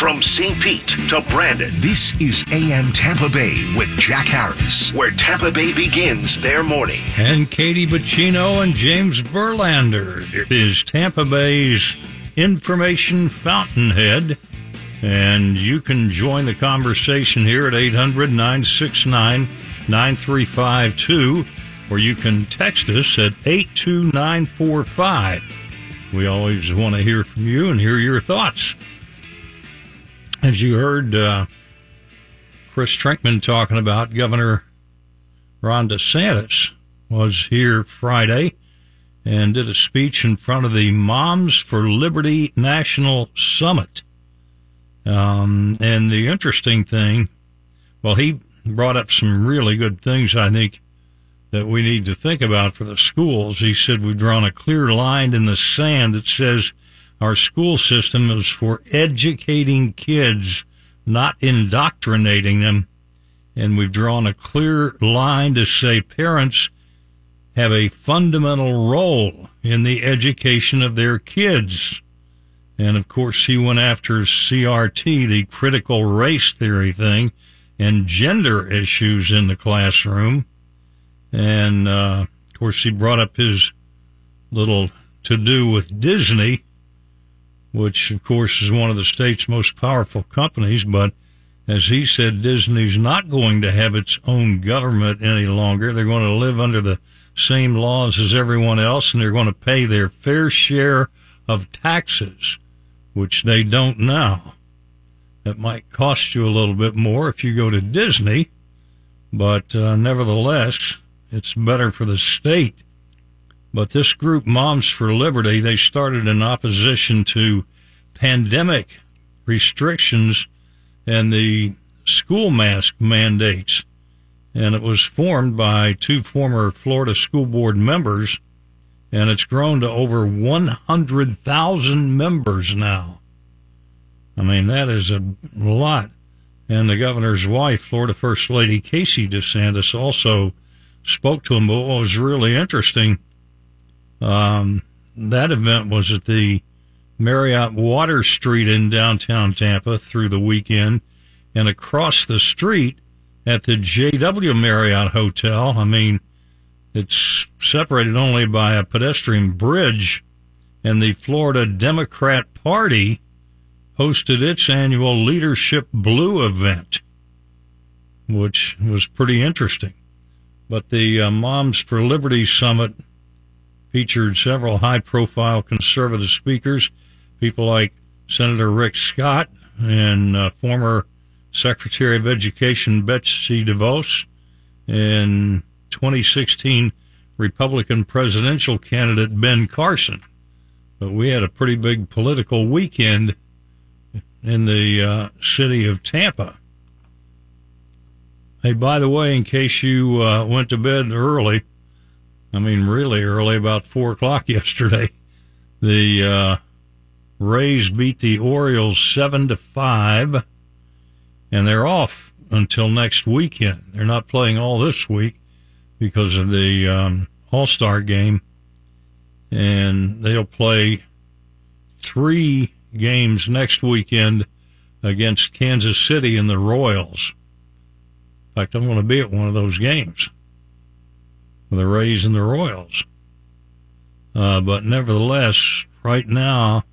From St. Pete to Brandon, this is AM Tampa Bay with Jack Harris, where Tampa Bay begins their morning. And Katie Bacino and James Verlander. It is Tampa Bay's information fountainhead. And you can join the conversation here at 800 969 9352, or you can text us at 82945. We always want to hear from you and hear your thoughts. As you heard uh, Chris Trinkman talking about, Governor Ron DeSantis was here Friday and did a speech in front of the Moms for Liberty National Summit. Um, and the interesting thing, well, he brought up some really good things, I think, that we need to think about for the schools. He said we've drawn a clear line in the sand that says our school system is for educating kids, not indoctrinating them. And we've drawn a clear line to say parents have a fundamental role in the education of their kids. And of course, he went after CRT, the critical race theory thing, and gender issues in the classroom. And uh, of course, he brought up his little to do with Disney, which of course is one of the state's most powerful companies. But as he said, Disney's not going to have its own government any longer. They're going to live under the same laws as everyone else, and they're going to pay their fair share of taxes, which they don't now. It might cost you a little bit more if you go to Disney, but uh, nevertheless, it's better for the state. But this group, Moms for Liberty, they started in opposition to pandemic restrictions and the school mask mandates. And it was formed by two former Florida school board members, and it's grown to over 100,000 members now. I mean, that is a lot. And the governor's wife, Florida First Lady Casey DeSantis, also spoke to him. But what was really interesting, um, that event was at the Marriott Water Street in downtown Tampa through the weekend, and across the street at the JW Marriott Hotel. I mean, it's separated only by a pedestrian bridge, and the Florida Democrat Party hosted its annual Leadership Blue event, which was pretty interesting. But the uh, Moms for Liberty Summit featured several high profile conservative speakers, people like Senator Rick Scott and uh, former Secretary of Education Betsy DeVos and 2016 Republican presidential candidate Ben Carson. But we had a pretty big political weekend in the uh, city of Tampa. Hey, by the way, in case you uh, went to bed early, I mean really early, about four o'clock yesterday, the uh, Rays beat the Orioles seven to five, and they're off until next weekend. They're not playing all this week because of the um, All Star game, and they'll play three games next weekend against Kansas City and the Royals. In fact, I'm going to be at one of those games with the Rays and the Royals. Uh, but nevertheless, right now,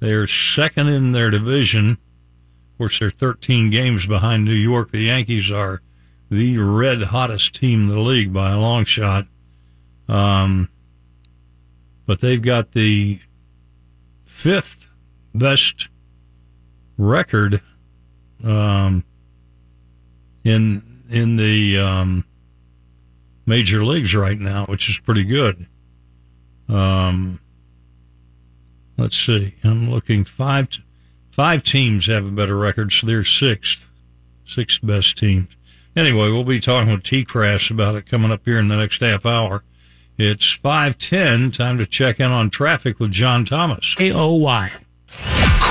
they're second in their division. Of course, they're 13 games behind New York. The Yankees are the red hottest team in the league by a long shot. Um, but they've got the fifth best record um, in in the um, major leagues right now, which is pretty good. Um, let's see. I'm looking five five teams have a better record, so they're sixth, sixth best teams. Anyway, we'll be talking with T Crash about it coming up here in the next half hour. It's five ten. Time to check in on traffic with John Thomas. A O Y.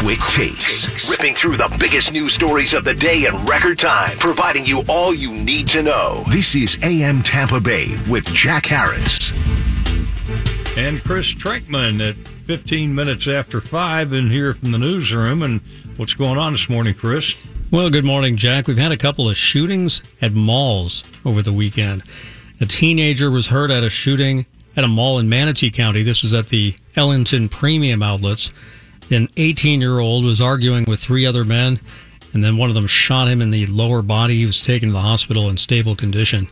Quick takes, ripping through the biggest news stories of the day in record time, providing you all you need to know. This is AM Tampa Bay with Jack Harris. And Chris Trinkman at 15 minutes after 5 and here from the newsroom. And what's going on this morning, Chris? Well, good morning, Jack. We've had a couple of shootings at malls over the weekend. A teenager was hurt at a shooting at a mall in Manatee County. This was at the Ellenton Premium Outlets. An 18 year old was arguing with three other men, and then one of them shot him in the lower body. He was taken to the hospital in stable condition.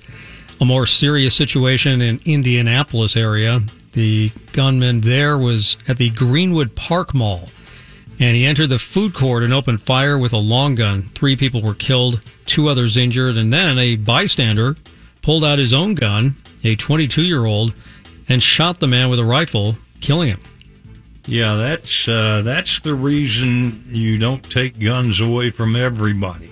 A more serious situation in Indianapolis area. The gunman there was at the Greenwood Park Mall and he entered the food court and opened fire with a long gun. Three people were killed, two others injured, and then a bystander pulled out his own gun, a 22 year old, and shot the man with a rifle, killing him. Yeah, that's uh, that's the reason you don't take guns away from everybody.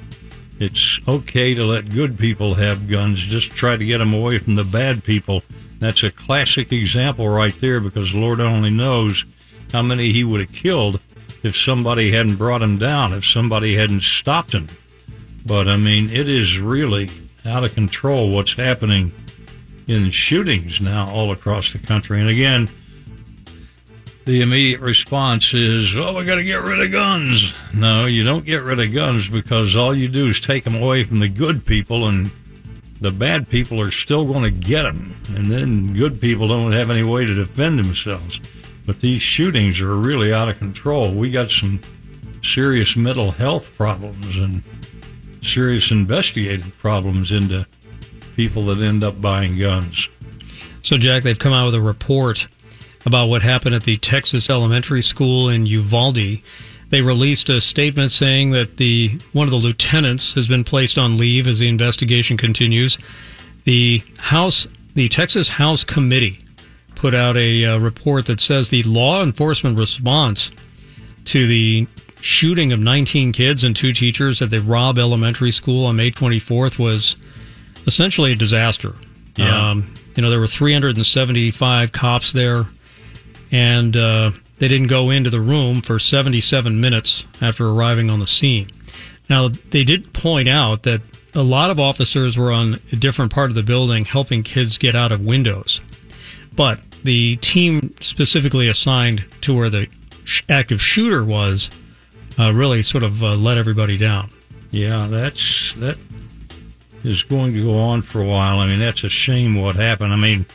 It's okay to let good people have guns. Just try to get them away from the bad people. That's a classic example right there because Lord only knows how many he would have killed if somebody hadn't brought him down, if somebody hadn't stopped him. But I mean, it is really out of control what's happening in shootings now all across the country. And again, the immediate response is, "Oh, we got to get rid of guns." No, you don't get rid of guns because all you do is take them away from the good people, and the bad people are still going to get them, and then good people don't have any way to defend themselves. But these shootings are really out of control. We got some serious mental health problems and serious investigative problems into people that end up buying guns. So, Jack, they've come out with a report about what happened at the Texas Elementary School in Uvalde. They released a statement saying that the one of the lieutenants has been placed on leave as the investigation continues. The House, the Texas House Committee put out a uh, report that says the law enforcement response to the shooting of 19 kids and two teachers at the Robb Elementary School on May 24th was essentially a disaster. Yeah. Um, you know, there were 375 cops there, and uh, they didn't go into the room for 77 minutes after arriving on the scene. Now, they did point out that a lot of officers were on a different part of the building helping kids get out of windows. But the team specifically assigned to where the sh- active shooter was uh, really sort of uh, let everybody down. Yeah, that's that is going to go on for a while. I mean, that's a shame what happened. I mean,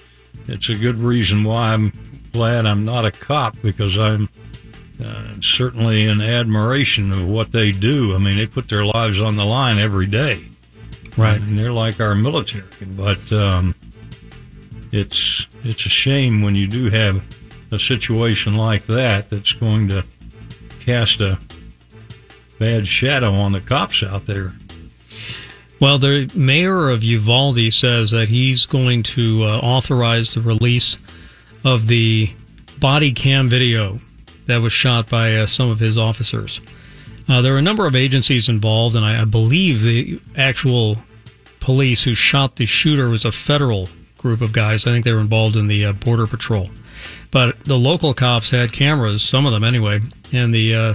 it's a good reason why I'm glad I'm not a cop because I'm uh, certainly in admiration of what they do. I mean, they put their lives on the line every day. Right. And they're like our military. But um, it's it's a shame when you do have a situation like that that's going to cast a bad shadow on the cops out there. Well, the mayor of Uvalde says that he's going to uh, authorize the release of the body cam video that was shot by uh, some of his officers. Uh, there are a number of agencies involved, and I, I believe the actual police who shot the shooter was a federal group of guys. I think they were involved in the uh, border patrol, but the local cops had cameras, some of them anyway, and the uh,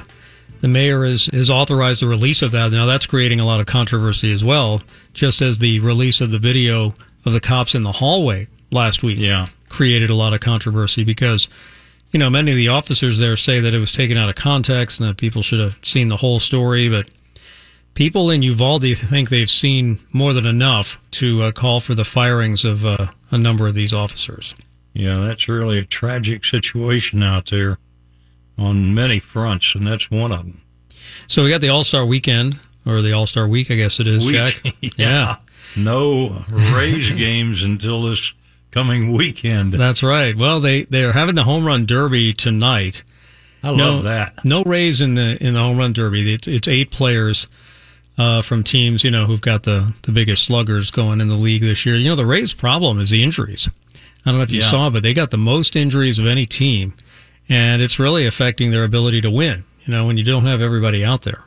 the mayor has, has authorized the release of that. Now that's creating a lot of controversy as well, just as the release of the video of the cops in the hallway last week Yeah. Created a lot of controversy because, you know, many of the officers there say that it was taken out of context and that people should have seen the whole story, but people in Uvalde think they've seen more than enough to uh, call for the firings of uh, a number of these officers. Yeah, that's really a tragic situation out there on many fronts, and that's one of them. So we got the All Star Weekend, or the All Star Week, I guess it is, Week. Jack. yeah. No Rays games until this coming weekend. That's right. Well, they they are having the home run derby tonight. I no, love that. No Rays in the in the home run derby. It's it's eight players uh, from teams you know who've got the the biggest sluggers going in the league this year. You know the Rays' problem is the injuries. I don't know if you Yeah. saw, but they got the most injuries of any team, and it's really affecting their ability to win. You know when you don't have everybody out there.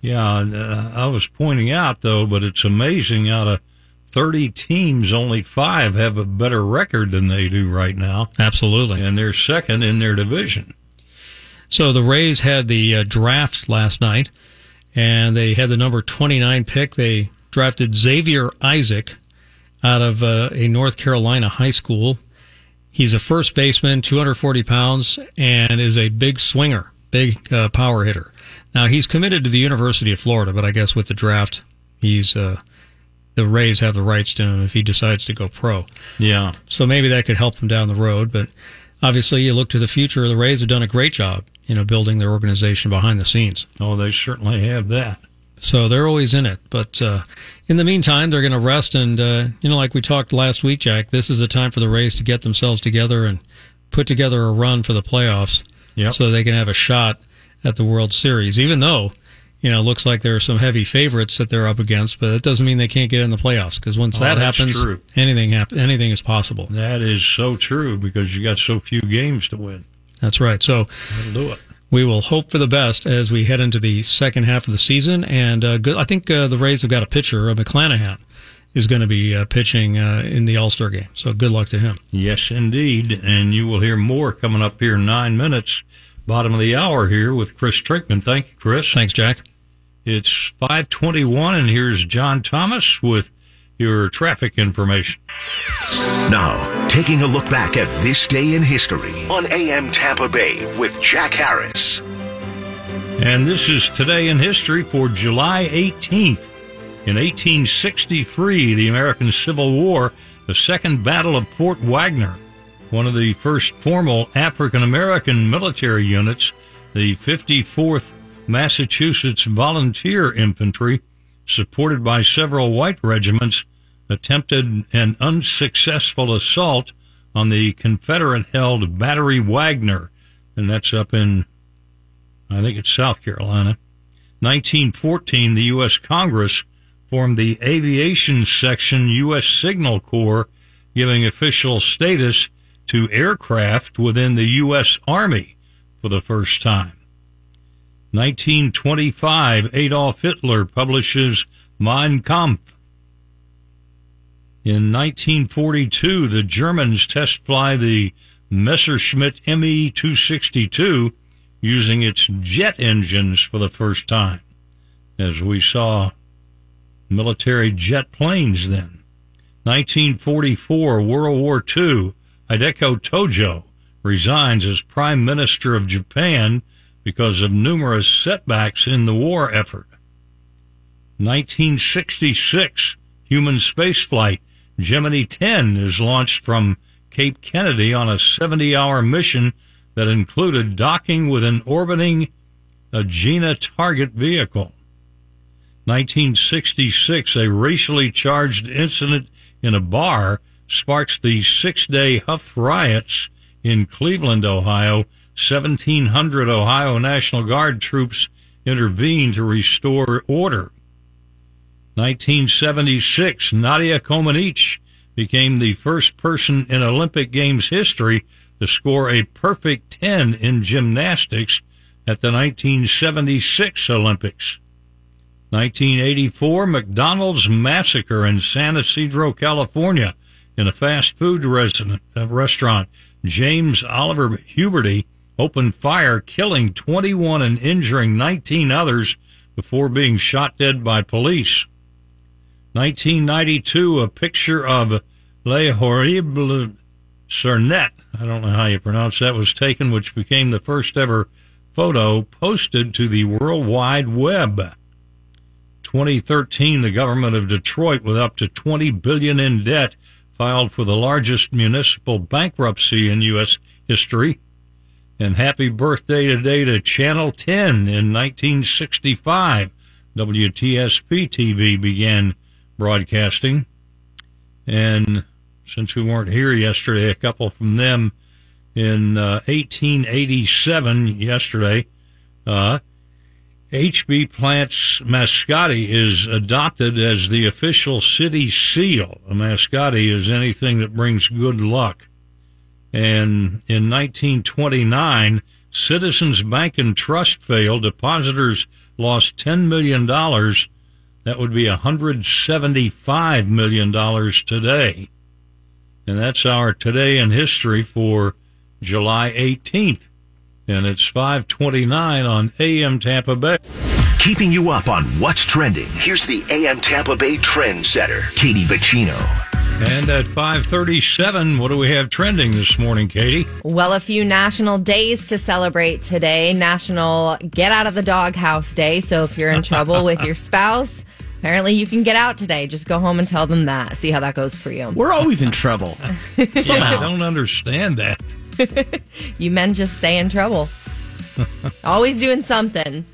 Yeah, uh, I was pointing out though, but it's amazing out of 30 teams, only five have a better record than they do right now, Absolutely. and they're second in their division. So the Rays had the uh, draft last night, and they had the number 29 pick. They drafted Xavier Isaac out of uh, a North Carolina high school. He's a first baseman, 240 pounds, and is a big swinger, big uh, power hitter. Now he's committed to the University of Florida, but I guess with the draft, he's uh, the Rays have the rights to him if he decides to go pro. Yeah. So maybe that could help them down the road. But obviously, you look to the future. The Rays have done a great job, you know, building their organization behind the scenes. Oh, they certainly have that. So they're always in it. But uh, in the meantime, they're going to rest. And, uh, you know, like we talked last week, Jack, this is the time for the Rays to get themselves together and put together a run for the playoffs Yep. so they can have a shot at the World Series, even though, you know, looks like there are some heavy favorites that they're up against, but it doesn't mean they can't get in the playoffs because once Oh, that happens, true. anything hap- anything is possible. That is so true because you got so few games to win. That's right. So That'll do it. we will hope for the best as we head into the second half of the season. And uh, good, I think uh, the Rays have got a pitcher, uh, McClanahan, is going to be uh, pitching uh, in the All Star game. So good luck to him. Yes, indeed. And you will hear more coming up here in nine minutes. Bottom of the hour here with Chris Trinkman. Thank you, Chris. Thanks, Jack. It's 521, and here's John Thomas with your traffic information. Now, taking a look back at this day in history on AM Tampa Bay with Jack Harris. And this is today in history for July 18th. In 1863, the American Civil War, the Second Battle of Fort Wagner, one of the first formal African American military units, the 54th Massachusetts Volunteer Infantry, supported by several white regiments, attempted an unsuccessful assault on the Confederate held Battery Wagner, and that's up in I think it's South Carolina. 1914, the U.S. Congress formed the Aviation Section U.S. Signal Corps, giving official status to aircraft within the U.S. Army for the first time. 1925, Adolf Hitler publishes Mein Kampf. In 1942, the Germans test fly the Messerschmitt Me 262 using its jet engines for the first time, as we saw military jet planes then. 1944, World War II, Hideko Tojo resigns as Prime Minister of Japan because of numerous setbacks in the war effort. 1966, human spaceflight Gemini 10 is launched from Cape Kennedy on a 70 hour mission that included docking with an orbiting Agena target vehicle. 1966, a racially charged incident in a bar sparks the six day Hough riots in Cleveland, Ohio. 1,700 Ohio National Guard troops intervened to restore order. 1976, Nadia Comaneci became the first person in Olympic Games history to score a perfect 10 in gymnastics at the 1976 Olympics. 1984, McDonald's massacre in San Ysidro, California, in a fast food resident, uh, restaurant. James Oliver Huberty opened fire, killing 21 and injuring 19 others before being shot dead by police. 1992, a picture of Le Horrible Cernet, I don't know how you pronounce that, was taken, which became the first ever photo posted to the World Wide Web. 2013, the government of Detroit, with up to 20 billion in debt, filed for the largest municipal bankruptcy in U.S. history. And happy birthday today to Channel 10 in 1965. WTSP TV began broadcasting. And since we weren't here yesterday, a couple from them in uh, 1887, yesterday, uh, HB Plants Mascotte is adopted as the official city seal. A mascotte is anything that brings good luck. And in 1929, Citizens Bank and Trust failed. Depositors lost $10 million. That would be $175 million today. And that's our Today in History for July 18th. And it's 529 on AM Tampa Bay. Keeping you up on what's trending. Here's the AM Tampa Bay Trend Setter, Katie Bacino. And at 537, what do we have trending this morning, Katie? Well, a few national days to celebrate today. National Get Out of the Doghouse Day. So if you're in trouble with your spouse, apparently you can get out today. Just go home and tell them that. See how that goes for you. We're always in trouble. Yeah, I don't understand that. You men just stay in trouble. Always doing something.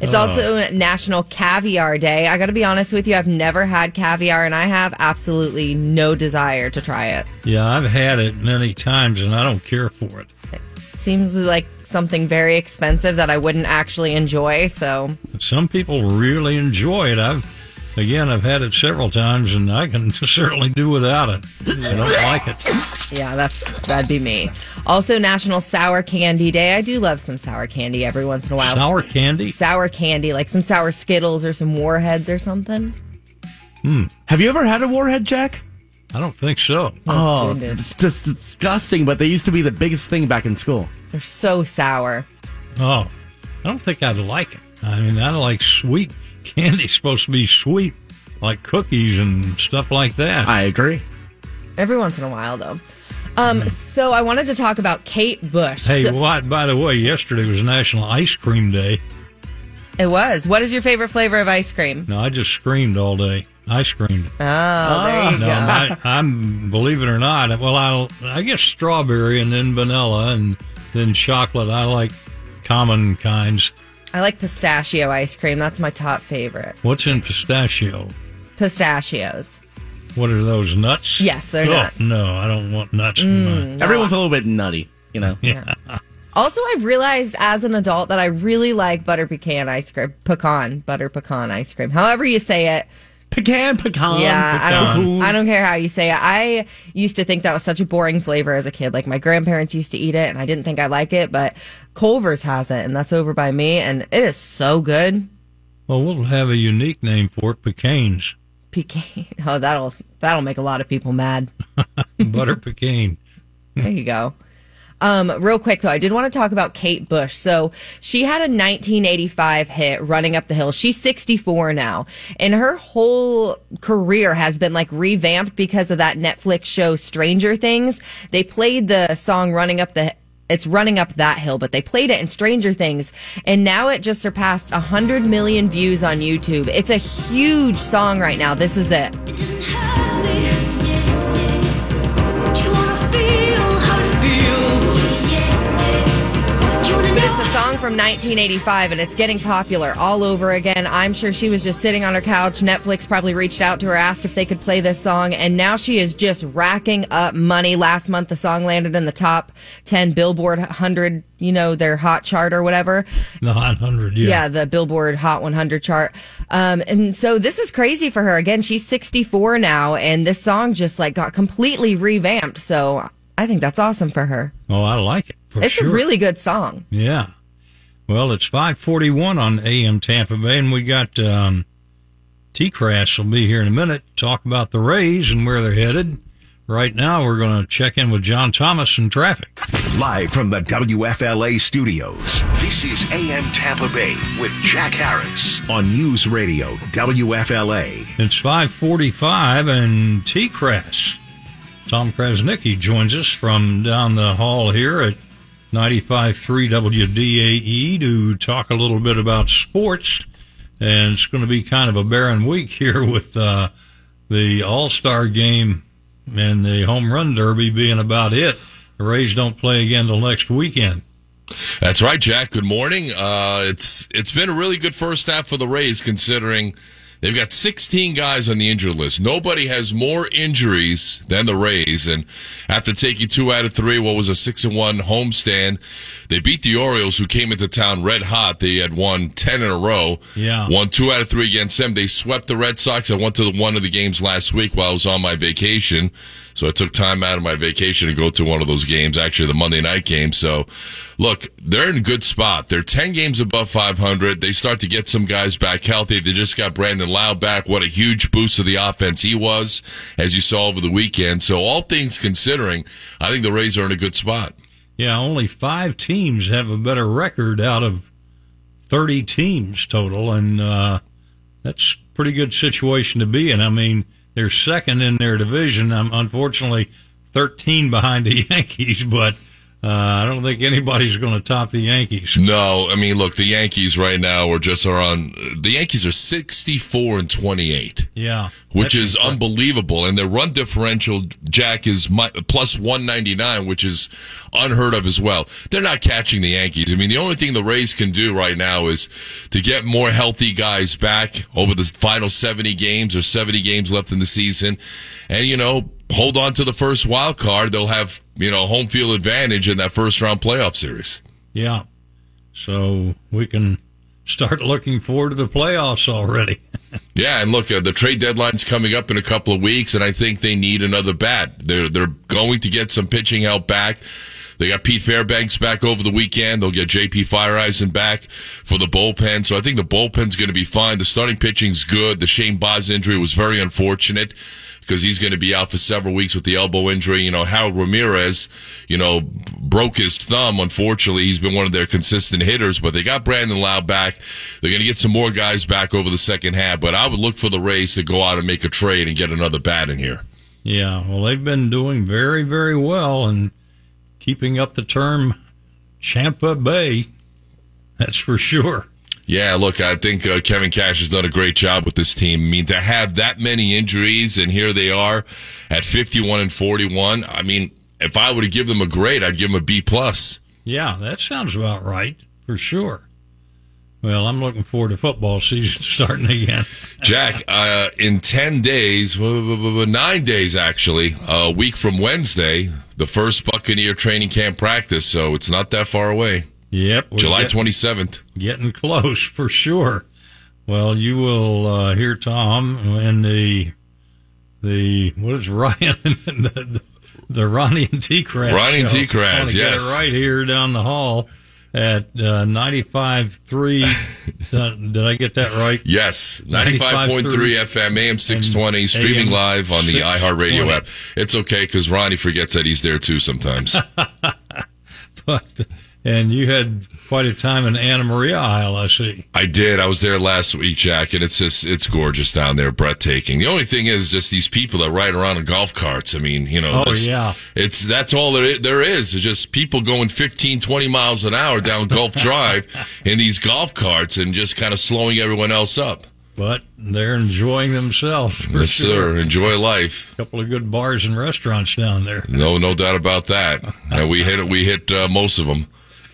It's also uh. National Caviar Day. I got to be honest with you, I've never had caviar and I have absolutely no desire to try it. Yeah, I've had it many times and I don't care for it. Seems like something very expensive that I wouldn't actually enjoy. So, Some people really enjoy it. I've, again, I've had it several times and I can certainly do without it. I don't like it. yeah, that's that'd be me. Also, National Sour Candy Day. I do love some sour candy every once in a while. Sour candy? Sour candy, like some sour Skittles or some Warheads or something. Hmm. Have you ever had a warhead, Jack? I don't think so. Oh, goodness. it's just disgusting, but they used to be the biggest thing back in school. They're so sour. Oh, I don't think I'd like it. I mean, I like sweet candy. supposed to be sweet, like cookies and stuff like that. I agree. Every once in a while, though. Um, so I wanted to talk about Kate Bush. hey, what? By the way, yesterday was National Ice Cream Day. it was. What is your favorite flavor of ice cream? No, I just screamed all day. Ice cream. Oh, there you No, go. I, I'm believe it or not. Well, I I guess strawberry and then vanilla and then chocolate. I like common kinds. I like pistachio ice cream. That's my top favorite. What's in pistachio? Pistachios. What are those nuts? Yes, they're Oh, nuts. Mm. No, I don't want nuts in mine. Everyone's a little bit nutty, you know. Yeah. Also, I've realized as an adult that I really like butter pecan ice cream. Pecan, butter pecan ice cream. However you say it. Pecan, pecan. Yeah, I don't. pecan. I don't care how you say it. I used to think that was such a boring flavor as a kid. Like my grandparents used to eat it, and I didn't think I like it. But Culver's has it, and that's over by me, and it is so good. Well, we'll have a unique name for it: pecans, Pecan. Oh, that'll that'll make a lot of people mad. butter pecan. There you go. Um, real quick though, I did want to talk about Kate Bush. So she had a 1985 hit, "Running Up the Hill." She's 64 now, and her whole career has been like revamped because of that Netflix show Stranger Things. They played the song "Running Up the." It's running up that hill, but they played it in Stranger Things, and now it just surpassed 100 million views on YouTube. It's a huge song right now. This is it. It from 1985 and it's getting popular all over again. I'm sure she was just sitting on her couch. Netflix probably reached out to her, asked if they could play this song, and now she is just racking up money. Last month, the song landed in the top 10 Billboard 100, you know, their hot chart or whatever. The hot hundred. Yeah. Yeah, the Billboard Hot 100 chart. Um, and so this is crazy for her. Again, she's 64 now, and this song just like got completely revamped. So I think that's awesome for her. Oh, I like it for It's sure. a really good song. Yeah. Well, it's 541 on AM Tampa Bay, and we got um, T-Crash will be here in a minute to talk about the Rays and where they're headed. Right now, we're going to check in with John Thomas in traffic. Live from the WFLA studios, this is AM Tampa Bay with Jack Harris on News Radio WFLA. It's 545 and T-Crash. Tom Krasniqi joins us from down the hall here at 95.3 WDAE to talk a little bit about sports. And it's going to be kind of a barren week here with uh, the All-Star game and the Home Run Derby being about it. The Rays don't play again till next weekend. That's right, Jack. Good morning. Uh, it's it's been a really good first half for the Rays, considering they've got 16 guys on the injured list. Nobody has more injuries than the Rays, and after taking two out of three, what was a six and one homestand, they beat the Orioles, who came into town red hot. They had won 10 in a row. Yeah. won two out of three against them. They swept the Red Sox. I went to the, one of the games last week while I was on my vacation. So I took time out of my vacation to go to one of those games, actually the Monday night game. So look, they're in a good spot. They're 10 games above 500. They start to get some guys back healthy. They just got Brandon Lowe back. What a huge boost to the offense he was, as you saw over the weekend. So all things considering, I think the Rays are in a good spot. Yeah, only five teams have a better record out of 30 teams total, and uh, that's pretty good situation to be in. I mean, they're second in their division. I'm unfortunately, 13 behind the Yankees, but uh, I don't think anybody's going to top the Yankees. No, I mean, look, the Yankees right now are just are on. The Yankees are sixty-four and twenty-eight, Yeah, which is unbelievable, and their run differential, Jack, is mi- plus one ninety-nine, which is unheard of as well. They're not catching the Yankees. I mean, the only thing the Rays can do right now is to get more healthy guys back over the final seventy games or seventy games left in the season, and you know, hold on to the first wild card. They'll have you know home field advantage in that first round playoff series. Yeah. So we can start looking forward to the playoffs already. Yeah, and look, uh, the trade deadline's coming up in a couple of weeks, and I think they need another bat. They're they're going to get some pitching help back. They got Pete Fairbanks back over the weekend. They'll get J.P. Feyereisen back for the bullpen. So I think the bullpen's going to be fine. The starting pitching's good. The Shane Baz injury was very unfortunate because he's going to be out for several weeks with the elbow injury. You know, Harold Ramirez, you know, broke his thumb. Unfortunately, he's been one of their consistent hitters, but they got Brandon Lowe back. They're going to get some more guys back over the second half, but I would look for the Rays to go out and make a trade and get another bat in here. Yeah, well, they've been doing very, very well and keeping up the term Champa Bay. That's for sure. Yeah, look, I think uh, Kevin Cash has done a great job with this team. I mean, to have that many injuries and here they are at 51 and 41. I mean, if I were to give them a grade, I'd give them a B plus. Yeah, that sounds about right for sure. Well, I'm looking forward to football season starting again. Jack, uh, in 10 days, nine days actually, a week from Wednesday, the first Buccaneer training camp practice. So it's not that far away. Yep, July get- 27th. getting close for sure. Well, you will uh, hear Tom and the the what is Ryan the, the, the Ronnie and T Crash. Ronnie and. T-Crash, I get yes. right here down the hall at uh, ninety five three. Did I get that right? Yes, 95.3 FM, AM 620, streaming AM live on the iHeartRadio app. It's okay because Ronnie forgets that he's there too sometimes. But and you had quite a time in Anna Maria Isle, I see. I did. I was there last week, Jack, and it's just it's gorgeous down there, breathtaking. The only thing is just these people that ride around in golf carts. I mean, you know, Oh, yeah. it's that's all there is, there is. It's just people going 15, 20 miles an hour down Gulf Drive in these golf carts and just kind of slowing everyone else up. But they're enjoying themselves. For yes, sure. sir. Enjoy life. A couple of good bars and restaurants down there. No, no doubt about that. And we hit it. We hit uh, most of them.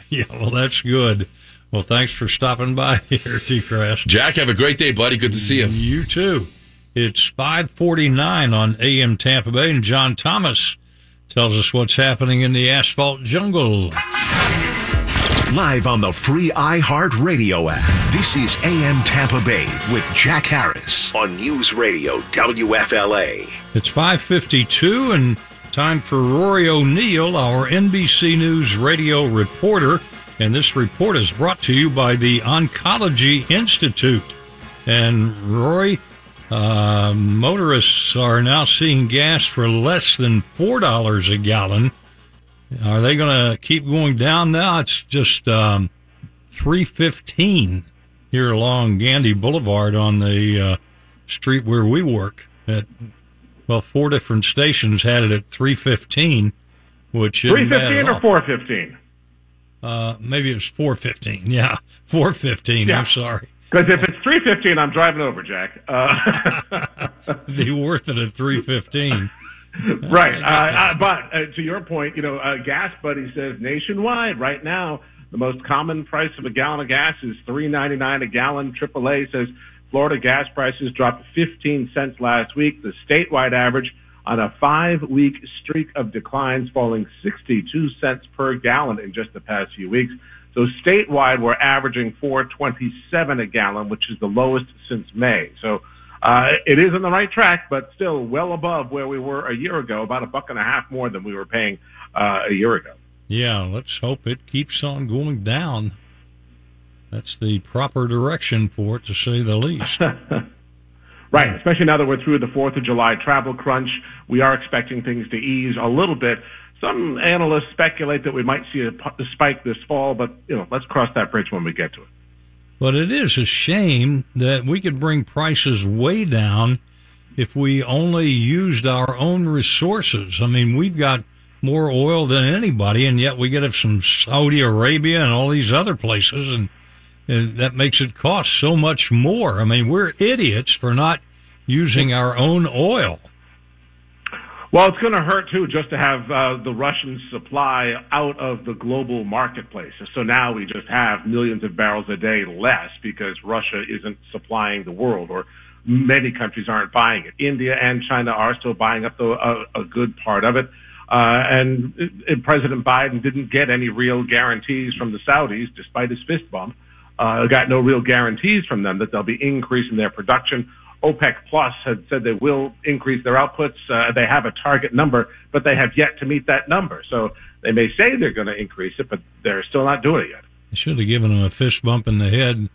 Yeah, well, that's good. Well, thanks for stopping by here, T. Crash. Jack, have a great day, buddy. Good to see you. You too. It's 549 on AM Tampa Bay, and John Thomas tells us what's happening in the asphalt jungle. Live on the free iHeart Radio app. This is AM Tampa Bay with Jack Harris on News Radio WFLA. It's 552 and time for Rory O'Neill, our NBC News radio reporter. And this report is brought to you by the Oncology Institute. And Rory, uh, motorists are now seeing gas for less than $4 a gallon. Are they going to keep going down now? It's just um, 315 here along Gandy Boulevard on the uh, street where we work at well, four different stations had it at 315, which isn't Three fifteen or four fifteen? Uh, maybe it was 415. Yeah, 415. Yeah. I'm sorry. Because if it's three fifteen, I'm driving over, Jack. Uh, It'd be worth it at 315. right. Uh, uh, but uh, to your point, you know, uh, Gas Buddy says nationwide right now the most common price of a gallon of gas is three ninety nine a gallon. AAA says Florida gas prices dropped fifteen cents last week. The statewide average on a five week streak of declines, falling sixty two cents per gallon in just the past few weeks. So statewide, we're averaging 427 a gallon, which is the lowest since May. So uh, it is on the right track, but still well above where we were a year ago, about a buck and a half more than we were paying uh, a year ago. Yeah, let's hope it keeps on going down. That's the proper direction for it, to say the least. Right, especially now that we're through the 4th of July travel crunch, we are expecting things to ease a little bit. Some analysts speculate that we might see a spike this fall, but you know, let's cross that bridge when we get to it. But it is a shame that we could bring prices way down if we only used our own resources. I mean, we've got more oil than anybody, and yet we get it from Saudi Arabia and all these other places, and, and that makes it cost so much more. I mean, we're idiots for not using our own oil. Well, it's going to hurt too just to have uh, the Russian supply out of the global marketplace. So now we just have millions of barrels a day less because Russia isn't supplying the world, or many countries aren't buying it. India and China are still buying up the, a, a good part of it. Uh, and uh, President Biden didn't get any real guarantees from the Saudis, despite his fist bump. Uh, got no real guarantees from them that they'll be increasing their production. OPEC Plus had said they will increase their outputs. Uh, they have a target number, but they have yet to meet that number. So they may say they're going to increase it, but they're still not doing it yet. I should have given him a fist bump in the head,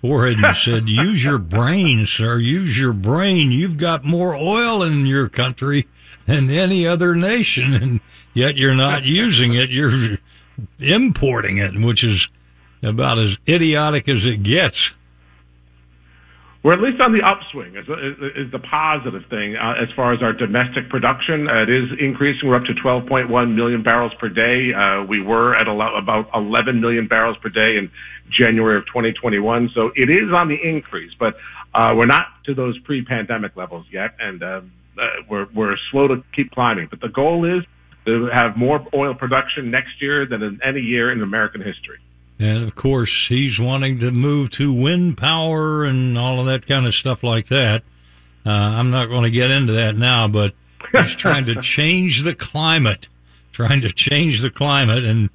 forehead, and said, "Use your brain, sir. Use your brain. You've got more oil in your country than any other nation, and yet you're not using it. You're importing it, which is about as idiotic as it gets." We're at least on the upswing is, is, the positive thing uh, as far as our domestic production. Uh, it is increasing. We're up to 12.1 million barrels per day. Uh, we were at ele- about 11 million barrels per day in January of 2021. So it is on the increase, but uh, we're not to those pre-pandemic levels yet, and uh, uh, we're we're slow to keep climbing. But the goal is to have more oil production next year than in any year in American history. And of course, he's wanting to move to wind power and all of that kind of stuff like that. Uh, I'm not going to get into that now, but he's trying to change the climate, trying to change the climate. And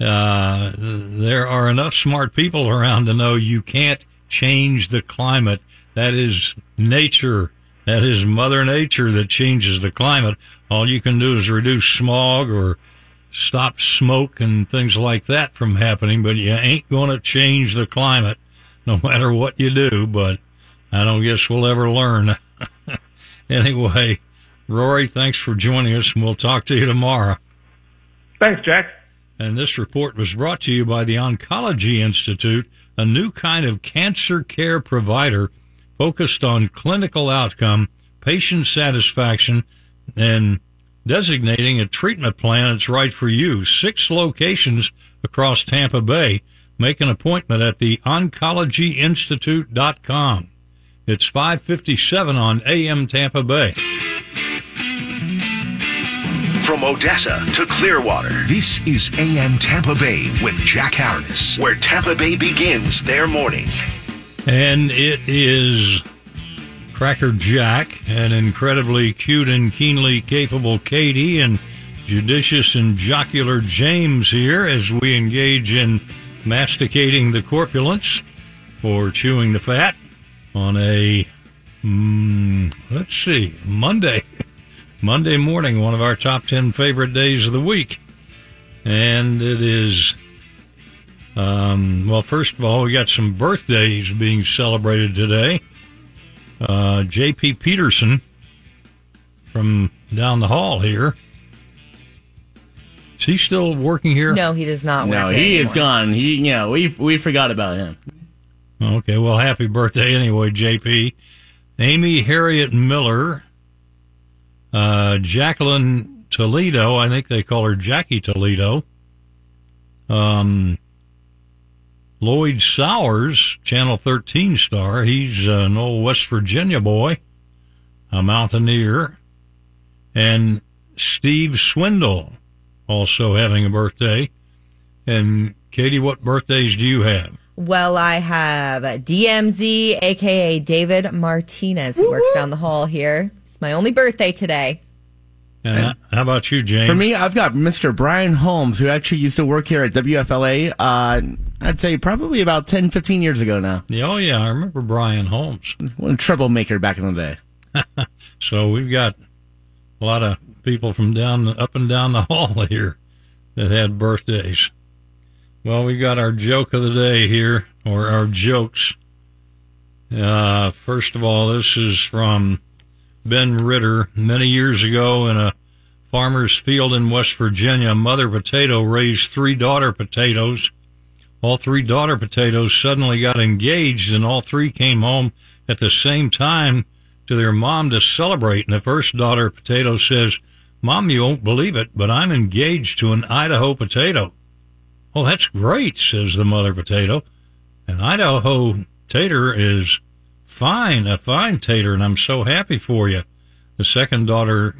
uh, there are enough smart people around to know you can't change the climate. That is nature. That is Mother Nature that changes the climate. All you can do is reduce smog or stop smoke and things like that from happening, but you ain't going to change the climate no matter what you do. But I don't guess we'll ever learn. anyway, Rory, thanks for joining us, and we'll talk to you tomorrow. Thanks, Jack. And this report was brought to you by the Oncology Institute, a new kind of cancer care provider focused on clinical outcome, patient satisfaction, and designating a treatment plan that's right for you. Six locations across Tampa Bay. Make an appointment at the oncologyinstitute.com. It's 557 on AM Tampa Bay. From Odessa to Clearwater, this is AM Tampa Bay with Jack Harris, where Tampa Bay begins their morning. And it is Cracker Jack, an incredibly cute and keenly capable Katie, and judicious and jocular James here as we engage in masticating the corpulence or chewing the fat on a, mm, let's see, Monday. Monday morning, one of our top 10 favorite days of the week. And it is, um, well, first of all, we got some birthdays being celebrated today. Uh, J.P. Peterson from down the hall here. Is he still working here? No, he does not. No, work he is gone. He, you know, we we forgot about him. Okay, well, happy birthday anyway, JP. Amy Harriet Miller, uh, Jacqueline Toledo, I think they call her Jackie Toledo. Um, Lloyd Sowers, Channel 13 star, he's an old West Virginia boy, a mountaineer. And Steve Swindle, also having a birthday. And Katie, what birthdays do you have? Well, I have DMZ, aka David Martinez, who works down the hall here. It's my only birthday today. And how about you, James? For me, I've got Mr. Brian Holmes, who actually used to work here at WFLA. Uh, I'd say probably about 10, 15 years ago now. Yeah, Oh, yeah, I remember Brian Holmes. One troublemaker back in the day. So we've got a lot of people from down up and down the hall here that had birthdays. Well, we've got our joke of the day here, or our jokes. Uh, first of all, this is from Ben Ritter. Many years ago, in a farmer's field in West Virginia, Mother Potato raised three daughter potatoes. All three daughter potatoes suddenly got engaged, and all three came home at the same time to their mom to celebrate. And the first daughter, Potato, says, Mom, you won't believe it, but I'm engaged to an Idaho potato. Oh, that's great, says the mother potato. An Idaho tater is fine, a fine tater, and I'm so happy for you. The second daughter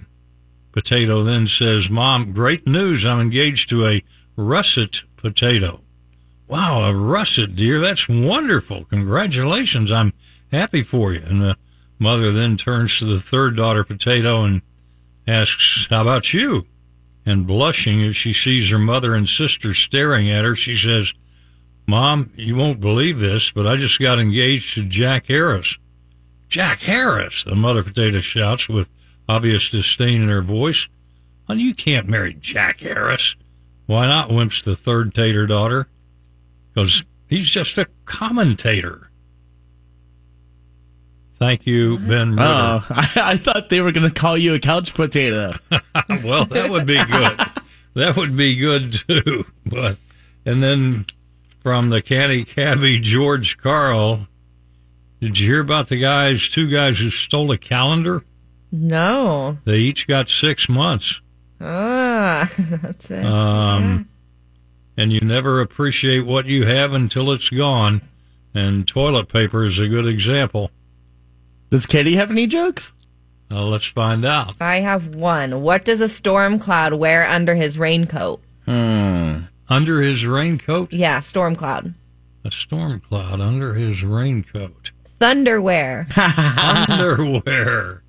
potato then says, Mom, great news. I'm engaged to a russet potato. Wow, a russet deer. That's wonderful. Congratulations. I'm happy for you. And the mother then turns to the third daughter potato and asks, How about you? And blushing as she sees her mother and sister staring at her, she says, Mom, you won't believe this, but I just got engaged to Jack Harris. Jack Harris, the mother potato shouts with obvious disdain in her voice. Honey, you can't marry Jack Harris. Why not? whimps the third tater daughter. Because he's just a commentator. Thank you, Ben Ritter. Oh, I, I thought they were going to call you a couch potato. well, that would be good. that would be good too. But and then from the canny cabbie George Carl, did you hear about the guys? Two guys who stole a calendar. No. They each got six months. Ah, that's it. Um, and you never appreciate what you have until it's gone. And toilet paper is a good example. Does Katie have any jokes? Uh, let's find out. I have one. What does a storm cloud wear under his raincoat? Hmm. Under his raincoat, Yeah, storm cloud. a storm cloud under his raincoat. Thunderwear. Underwear.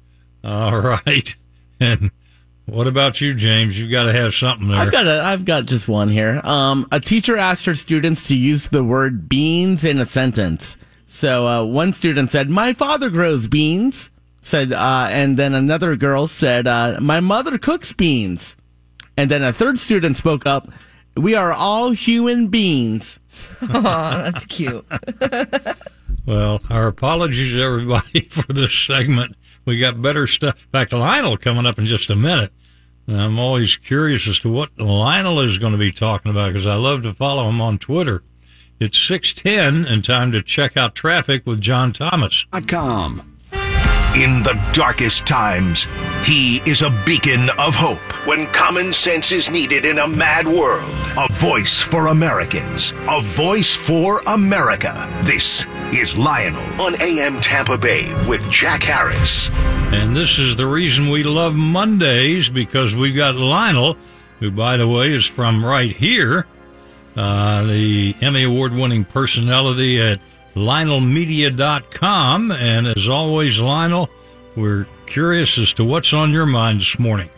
All right. And what about you, James? You've got to have something there. I've got a, I've got just one here. Um, a teacher asked her students to use the word beans in a sentence. So uh, one student said, "My father grows beans." Said, uh, and then another girl said, uh, "My mother cooks beans." And then a third student spoke up, "We are all human beans." oh, that's cute. Well, our apologies, everybody, for this segment. We got better stuff. Back to Lionel coming up in just a minute. And I'm always curious as to what Lionel is going to be talking about because I love to follow him on Twitter. It's 610 and time to check out traffic with John Thomas. Com. In the darkest times, he is a beacon of hope. When common sense is needed in a mad world, a voice for Americans, a voice for America. This is Lionel on AM Tampa Bay with Jack Harris. And this is the reason we love Mondays because we've got Lionel, who, by the way, is from right here, uh, the Emmy Award winning personality at LionelMedia.com. And as always, Lionel, we're curious as to what's on your mind this morning.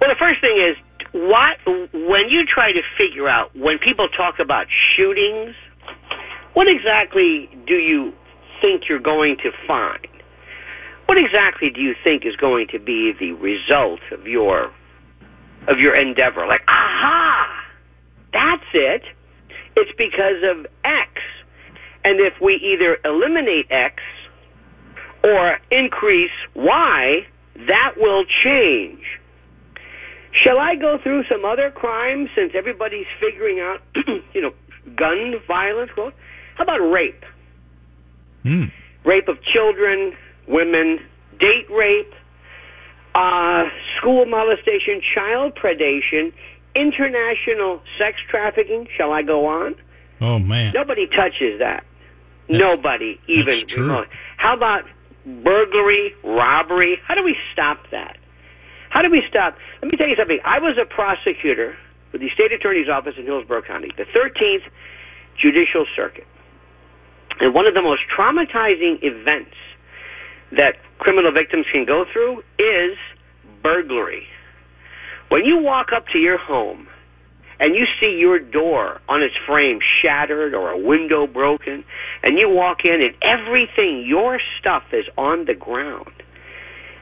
Well, the first thing is what when you try to figure out when people talk about shootings, what exactly do you think you're going to find? What exactly do you think is going to be the result of your of your endeavor? Like, aha, that's it. It's because of X. And if we either eliminate X or increase Y, that will change. Shall I go through some other crimes since everybody's figuring out, you know, gun violence? Well, how about rape? Hmm. Rape of children, women, date rape, uh, school molestation, child predation, international sex trafficking. Shall I go on? Oh, man. Nobody touches that. Nobody even that's true. How about burglary, robbery? How do we stop that? How do we stop? Let me tell you something. I was a prosecutor with the state attorney's office in Hillsborough County, the 13th Judicial Circuit. And one of the most traumatizing events that criminal victims can go through is burglary. When you walk up to your home and you see your door on its frame shattered or a window broken, and you walk in and everything, your stuff is on the ground,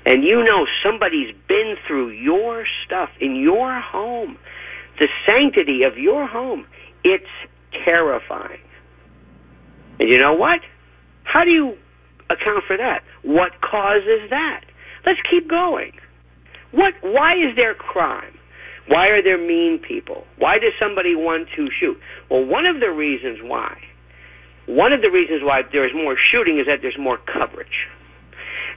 and you know somebody's been through your stuff in your home, the sanctity of your home, it's terrifying. And you know what? How do you account for that? What causes that? Let's keep going. What? Why is there crime? Why are there mean people? Why does somebody want to shoot? Well, one of the reasons why, one of the reasons why there's more shooting is that there's more coverage.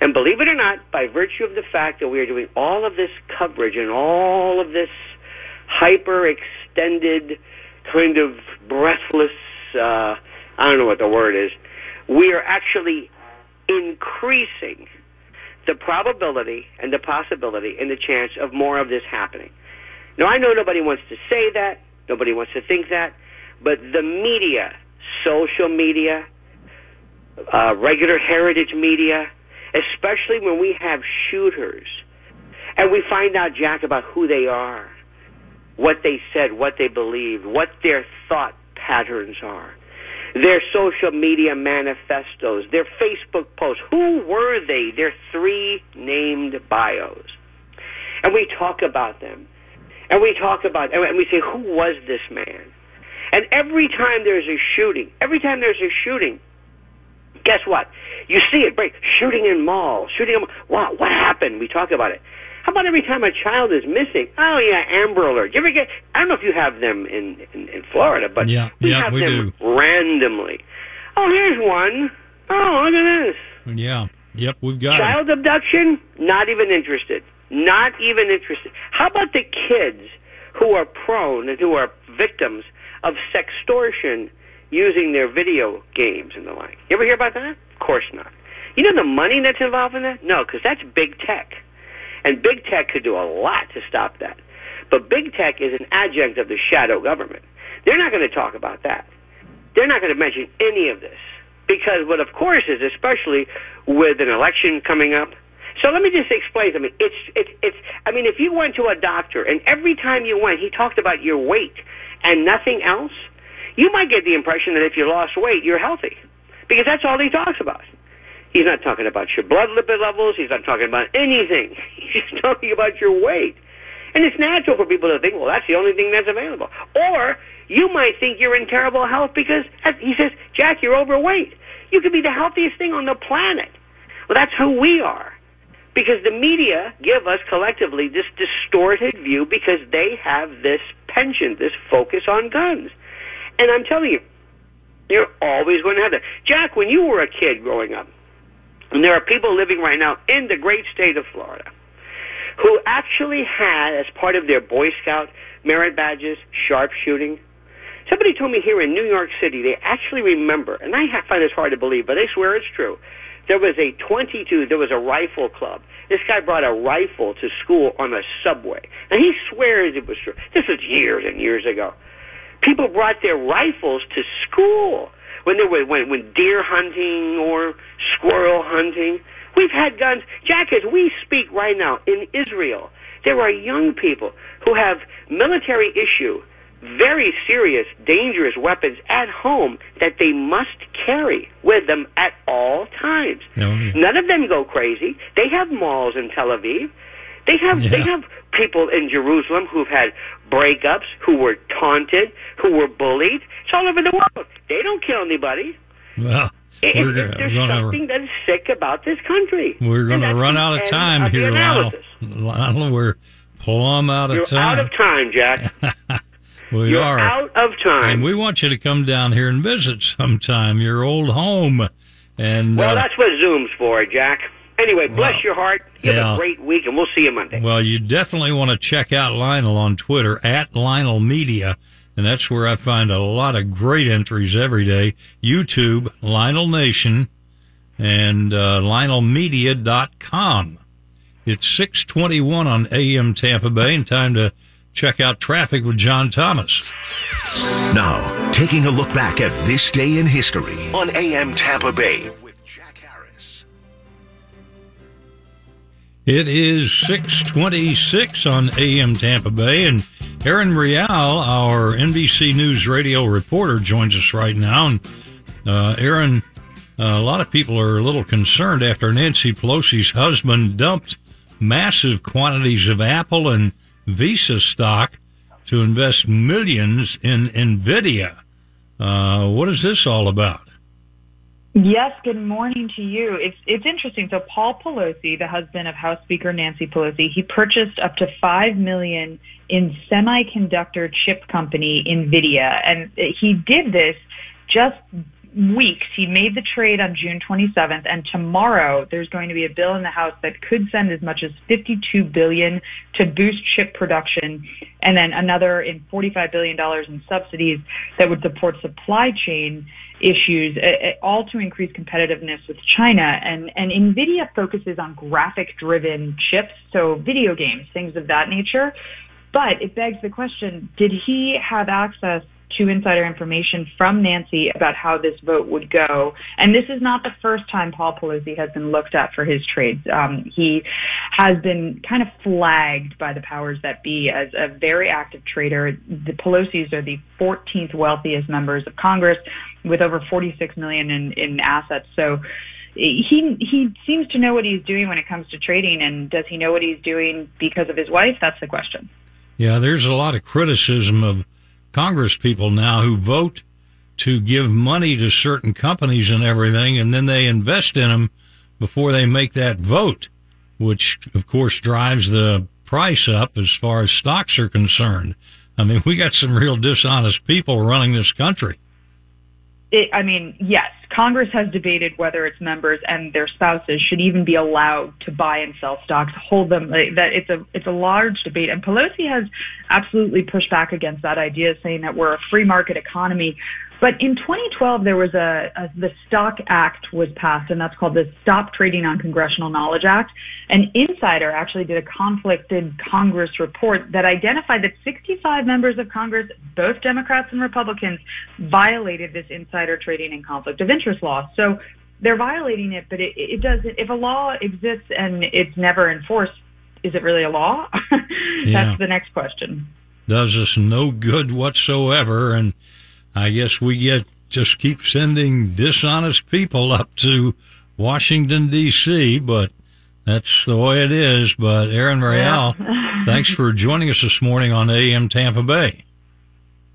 And believe it or not, by virtue of the fact that we are doing all of this coverage and all of this hyper extended, kind of breathless, uh, I don't know what the word is, we are actually increasing the probability and the possibility and the chance of more of this happening. Now, I know nobody wants to say that, nobody wants to think that, but the media, social media, uh, regular heritage media, especially when we have shooters and we find out, Jack, about who they are, what they said, what they believed, what their thought patterns are, their social media manifestos, their Facebook posts. Who were they? Their three named bios. And we talk about them. And we talk about, and we say, who was this man? And every time there's a shooting, every time there's a shooting, guess what? You see it break. Shooting in malls, shooting in, wow, what happened? We talk about it. How about every time a child is missing? Oh yeah, Amber Alert. You ever get? I don't know if you have them in in, in Florida, but Yeah, we yeah, have we them randomly. Oh, here's one. Oh, look at this. Yeah. Yep, we've got it. Child abduction, not even interested. Not even interested. How about the kids who are prone and who are victims of sextortion using their video games and the like? You ever hear about that? Of course not. You know the money that's involved in that? No, because that's big tech. And big tech could do a lot to stop that. But big tech is an adjunct of the shadow government. They're not going to talk about that. They're not going to mention any of this. Because what, of course, is especially with an election coming up. So let me just explain something. It's, it's, it's, I mean, if you went to a doctor and every time you went, he talked about your weight and nothing else, you might get the impression that if you lost weight, you're healthy. Because that's all he talks about. He's not talking about your blood lipid levels. He's not talking about anything. He's talking about your weight. And it's natural for people to think, well, that's the only thing that's available. Or you might think you're in terrible health because he says, Jack, you're overweight. You could be the healthiest thing on the planet. Well, that's who we are. Because the media give us collectively this distorted view because they have this penchant, this focus on guns. And I'm telling you, you're always going to have that. Jack, when you were a kid growing up, and there are people living right now in the great state of Florida who actually had, as part of their Boy Scout merit badges, sharpshooting. Somebody told me here in New York City they actually remember, and I find this hard to believe, but they swear it's true. There was a 22, there was a rifle club. This guy brought a rifle to school on a subway. And he swears it was true. This was years and years ago. People brought their rifles to school when they were when, when deer hunting or squirrel hunting. We've had guns. Jack, as we speak right now in Israel, there are young people who have military issue, very serious, dangerous weapons at home that they must carry with them at all times. Oh, yeah. None of them go crazy. They have malls in Tel Aviv. They have they have people in Jerusalem who've had breakups, who were taunted, who were bullied. It's all over the world. They don't kill anybody. Well, we're, there's gonna something that is sick about this country. we're going to run out of time of here, Lionel. Lionel, we're plumb out of time. You're time. out of time, Jack. we You're are. out of time. And we want you to come down here and visit sometime, your old home. And well, uh, that's what Zoom's for, Jack. Anyway, bless your heart. You have yeah. a great week, and we'll see you Monday. well, you definitely want to check out Lionel on Twitter at Lionel Media, and that's where I find a lot of great entries every day. YouTube, Lionel Nation, and uh, LionelMedia.com. It's 621 on AM Tampa Bay, and time to check out traffic with John Thomas. Now, taking a look back at this day in history on AM Tampa Bay It is 626 on AM Tampa Bay, and Aaron Rial, our NBC News radio reporter, joins us right now. And uh, Aaron, uh, a lot of people are a little concerned after Nancy Pelosi's husband dumped massive quantities of Apple and Visa stock to invest millions in NVIDIA. Uh, what is this all about? Yes, good morning to you. It's it's interesting. So Paul Pelosi, the husband of House Speaker Nancy Pelosi, he purchased up to five million in semiconductor chip company Nvidia, and he did this just weeks. He made the trade on June 27th, and tomorrow there's going to be a bill in the House that could send as much as 52 billion to boost chip production, and then another in 45 billion dollars in subsidies that would support supply chain issues, uh, uh, all to increase competitiveness with China. And and Nvidia focuses on graphic-driven chips, so video games, things of that nature. But it begs the question, did he have access to insider information from Nancy about how this vote would go? And this is not the first time Paul Pelosi has been looked at for his trades. Um, he has been kind of flagged by the powers that be as a very active trader. The Pelosi's are the 14th wealthiest members of Congress with over 46 million in, in assets. So he he seems to know what he's doing when it comes to trading and does he know what he's doing because of his wife that's the question Yeah, there's a lot of criticism of Congress people now who vote to give money to certain companies and everything, and then they invest in them before they make that vote, which of course drives the price up as far as stocks are concerned. I mean, we got some real dishonest people running this country. It, I mean, yes, Congress has debated whether its members and their spouses should even be allowed to buy and sell stocks, hold them. Like, that it's a it's a large debate, and Pelosi has absolutely pushed back against that idea, saying that we're a free market economy. But in 2012, there was a, a the Stock Act was passed, and that's called the Stop Trading on Congressional Knowledge Act. An insider actually did a conflicted Congress report that identified that 65 members of Congress, both Democrats and Republicans, violated this insider trading and conflict of interest law. So they're violating it, but it, it doesn't. If a law exists and it's never enforced, is it really a law? Yeah. That's the next question. does us no good whatsoever. And I guess we get just keep sending dishonest people up to Washington D.C. But that's the way it is. But Aaron Royale, thanks for joining us this morning on AM Tampa Bay.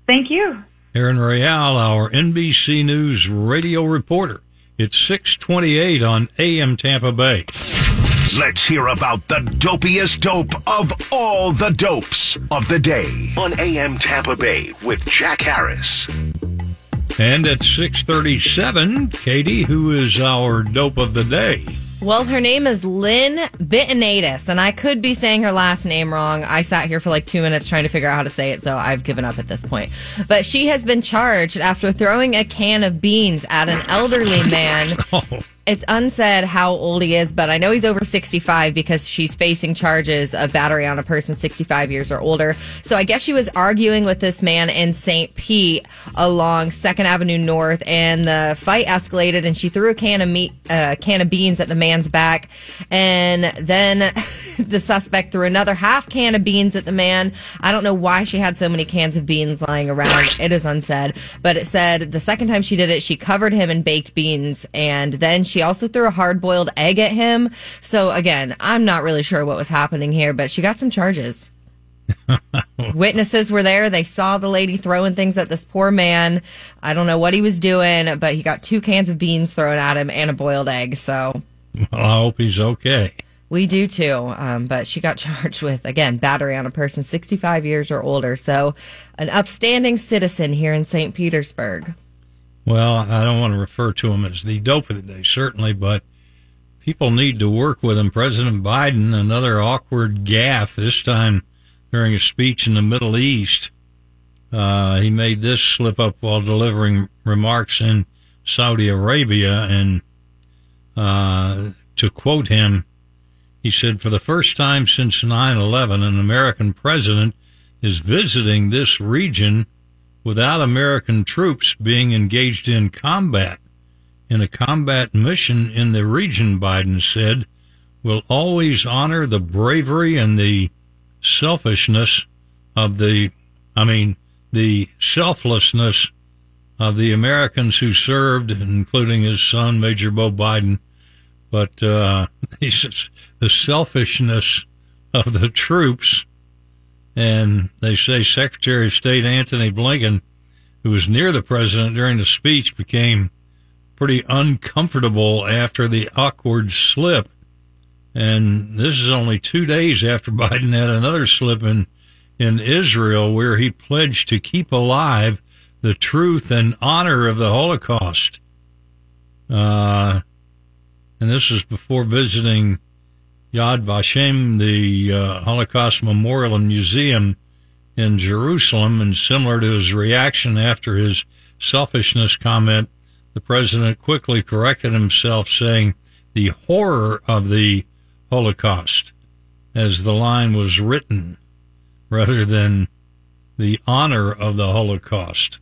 Thank you. Aaron Royale, our NBC News radio reporter. It's 628 on AM Tampa Bay. Let's hear about the dopiest dope of all the dopes of the day on AM Tampa Bay with Jack Harris. And at 637, Katie, who is our dope of the day? Well, her name is Lynn Bittinatus, and I could be saying her last name wrong. I sat here for like two minutes trying to figure out how to say it, so I've given up at this point. But she has been charged after throwing a can of beans at an elderly man. Oh. It's unsaid how old he is, but I know he's over 65 because she's facing charges of battery on a person 65 years or older. So I guess she was arguing with this man in St. Pete along Second Avenue North, and the fight escalated, and she threw a can of meat, uh, can of beans at the man's back, and then the suspect threw another half can of beans at the man. I don't know why she had so many cans of beans lying around. It is unsaid, but it said the second time she did it, she covered him in baked beans, and then she also threw a hard boiled egg at him. So again, I'm not really sure what was happening here, but she got some charges. Witnesses were there. They saw the lady throwing things at this poor man. I don't know what he was doing, but he got two cans of beans thrown at him and a boiled egg. So Well, I hope he's okay. we do too. Um, but she got charged with, again, battery on a person 65 years or older. So an upstanding citizen here in St. Petersburg. Well, I don't want to refer to him as the dope of the day, certainly, but people need to work with him. President Biden, another awkward gaffe, this time during a speech in the Middle East. Uh, he made this slip up while delivering remarks in Saudi Arabia. And uh, to quote him, he said, For the first time since 9 11, an American president is visiting this region without American troops being engaged in combat. In a combat mission in the region, Biden said, will always honor the bravery and the selfishness of the, I mean, the selflessness of the Americans who served, including his son, Major Beau Biden. But uh, he says the selfishness of the troops and they say Secretary of State Antony Blinken, who was near the president during the speech, became pretty uncomfortable after the awkward slip. And this is only two days after Biden had another slip in, in Israel where he pledged to keep alive the truth and honor of the Holocaust. Uh, and this is before visiting Yad Vashem, the uh, Holocaust Memorial and Museum in Jerusalem. And similar to his reaction after his selfishness comment, the president quickly corrected himself, saying the horror of the Holocaust, as the line was written, rather than the honor of the Holocaust.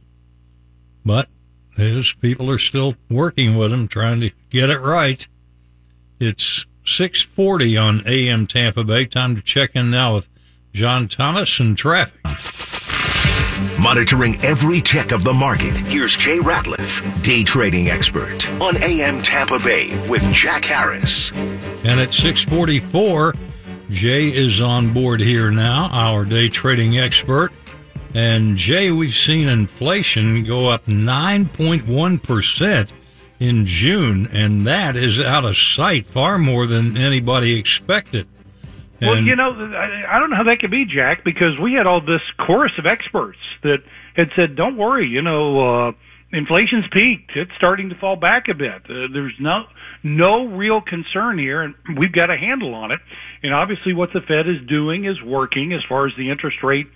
But his people are still working with him, trying to get it right. It's 640 on AM Tampa Bay. Time to check in now with John Thomas and traffic. Monitoring every tick of the market, here's Jay Ratliff, day trading expert on AM Tampa Bay with Jack Harris. And at 644, Jay is on board here now, our day trading expert. And Jay, we've seen inflation go up 9.1% in June, and that is out of sight far more than anybody expected. Well, you know, I, I don't know how that could be, Jack, because we had all this chorus of experts that had said, "Don't worry, you know, uh, inflation's peaked. It's starting to fall back a bit. Uh, there's no no real concern here, and we've got a handle on it. And obviously, what the Fed is doing is working as far as the interest rate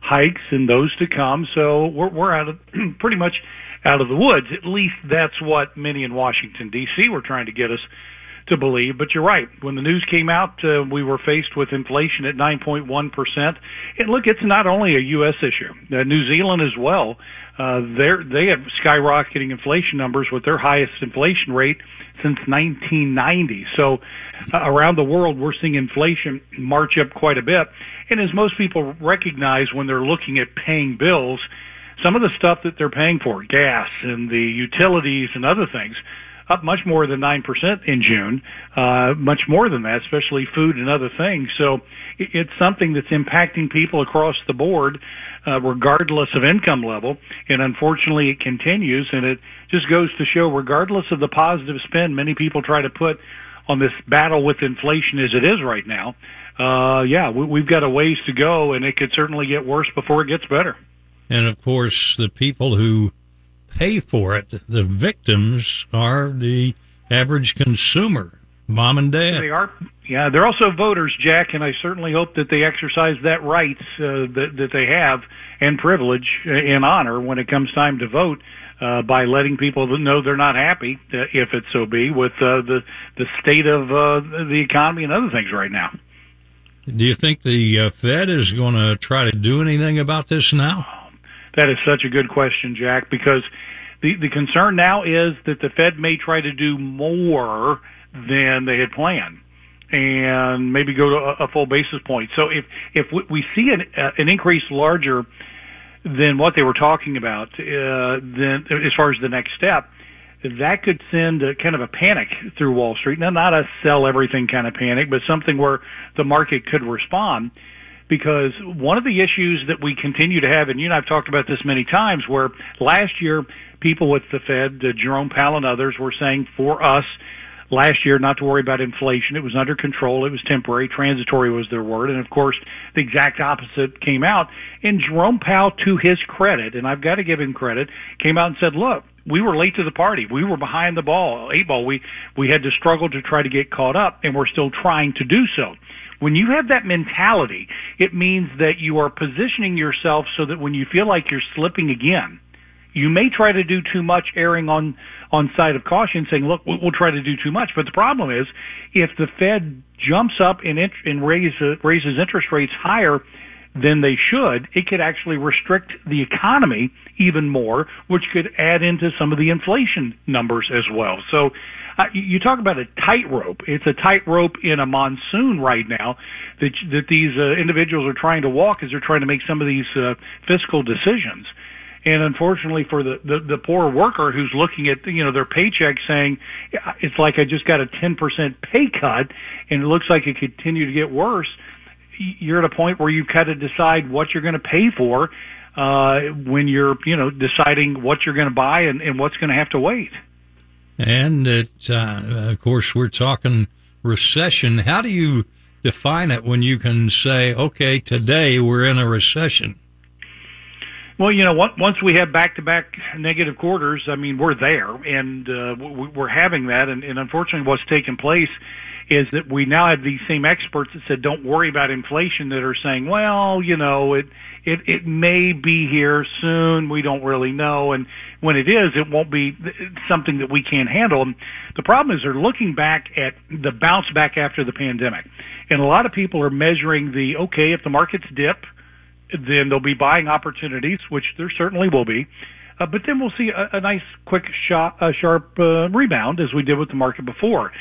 hikes and those to come. So we're we're out of pretty much out of the woods. At least that's what many in Washington D.C. were trying to get us to believe. But you're right. When the news came out, uh, we were faced with inflation at 9.1%. And look, it's not only a U.S. issue. Uh, New Zealand as well. Uh, they have skyrocketing inflation numbers with their highest inflation rate since 1990. So uh, around the world, we're seeing inflation march up quite a bit. And as most people recognize when they're looking at paying bills, some of the stuff that they're paying for, gas and the utilities and other things, up much more than 9% in June, uh, much more than that, especially food and other things. So it- it's something that's impacting people across the board, uh, regardless of income level. And unfortunately it continues and it just goes to show regardless of the positive spin many people try to put on this battle with inflation as it is right now, uh, yeah, we, we've got a ways to go and it could certainly get worse before it gets better. And of course, the people who pay for it, the victims, are the average consumer, mom and dad. They are, yeah. They're also voters, Jack, and I certainly hope that they exercise that right uh, that that they have and privilege and honor when it comes time to vote. Uh, by letting people know they're not happy, uh, if it so be, with uh, the the state of uh, the economy and other things right now. Do you think the uh, Fed is going to try to do anything about this now? That is such a good question, Jack, because the, the concern now is that the Fed may try to do more than they had planned and maybe go to a, a full basis point. So if, if we, see an, uh, an increase larger than what they were talking about, uh, then as far as the next step, that could send a kind of a panic through Wall Street. Now, not a sell everything kind of panic, but something where the market could respond because one of the issues that we continue to have, and you and I've talked about this many times, where last year people with the Fed, uh, Jerome Powell and others, were saying for us last year not to worry about inflation. It was under control. It was temporary. Transitory was their word. And of course, the exact opposite came out. And Jerome Powell, to his credit, and I've got to give him credit, came out and said, look, we were late to the party. We were behind the ball, eight ball. We, we had to struggle to try to get caught up and we're still trying to do so. When you have that mentality, it means that you are positioning yourself so that when you feel like you're slipping again, you may try to do too much, erring on on side of caution, saying, "Look, we'll, try to do too much." But the problem is, if the Fed jumps up and, and raise, uh, raises interest rates higher than they should, it could actually restrict the economy even more, which could add into some of the inflation numbers as well. So. You- talk about a tightrope. It's a tightrope in a monsoon right now that that these uh, individuals are trying to walk as they're trying to make some of these uh, fiscal decisions. And unfortunately for the, the, the poor worker who's looking at, you know, their paycheck saying, it's like I just got a 10% pay cut and it looks like it could continue to get worse. You're at a point where you've got to decide what you're going to pay for, uh, when you're, you know, deciding what you're going to buy and, and what's going to have to wait. And it, uh, of course, we're talking recession. How do you define it when you can say, okay, today we're in a recession? Well, you know, once we have back-to-back negative quarters, I mean, we're there, and uh, we- we're having that. And, and unfortunately, what's taken place is that we now have these same experts that said, "Don't worry about inflation," that are saying, "Well, you know, it it it may be here soon. We don't really know, and when it is, it won't be something that we can't handle." And the problem is, they're looking back at the bounce back after the pandemic, and a lot of people are measuring the okay if the markets dip then there'll be buying opportunities, which there certainly will be. Uh, but then we'll see a, a nice, quick, shot, sharp uh, rebound as we did with the market before.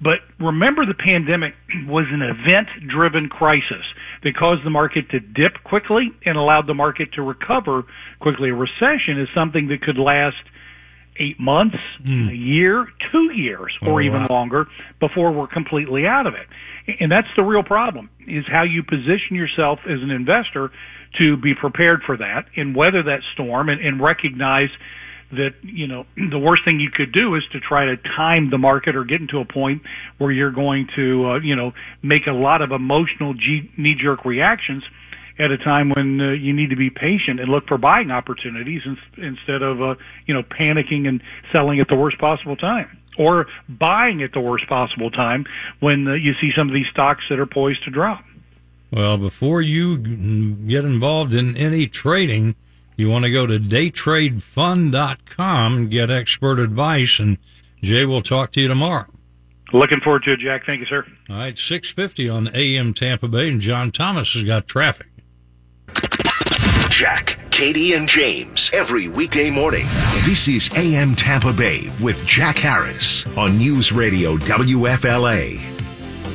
But remember, the pandemic was an event-driven crisis that caused the market to dip quickly and allowed the market to recover quickly. A recession is something that could last eight months, hmm. a year, two years, or Oh, even wow. longer before we're completely out of it. And that's the real problem is how you position yourself as an investor to be prepared for that and weather that storm and, and recognize that, you know, the worst thing you could do is to try to time the market or get into a point where you're going to, uh, you know, make a lot of emotional knee-jerk reactions at a time when uh, you need to be patient and look for buying opportunities in, instead of uh, you know panicking and selling at the worst possible time or buying at the worst possible time when uh, you see some of these stocks that are poised to drop. Well, before you get involved in any trading, you want to go to daytradefund.com and get expert advice, and Jay will talk to you tomorrow. Looking forward to it, Jack. Thank you, sir. All right, 650 on AM Tampa Bay, and John Thomas has got traffic. Jack, Katie, and James every weekday morning. This is AM Tampa Bay with Jack Harris on News Radio WFLA.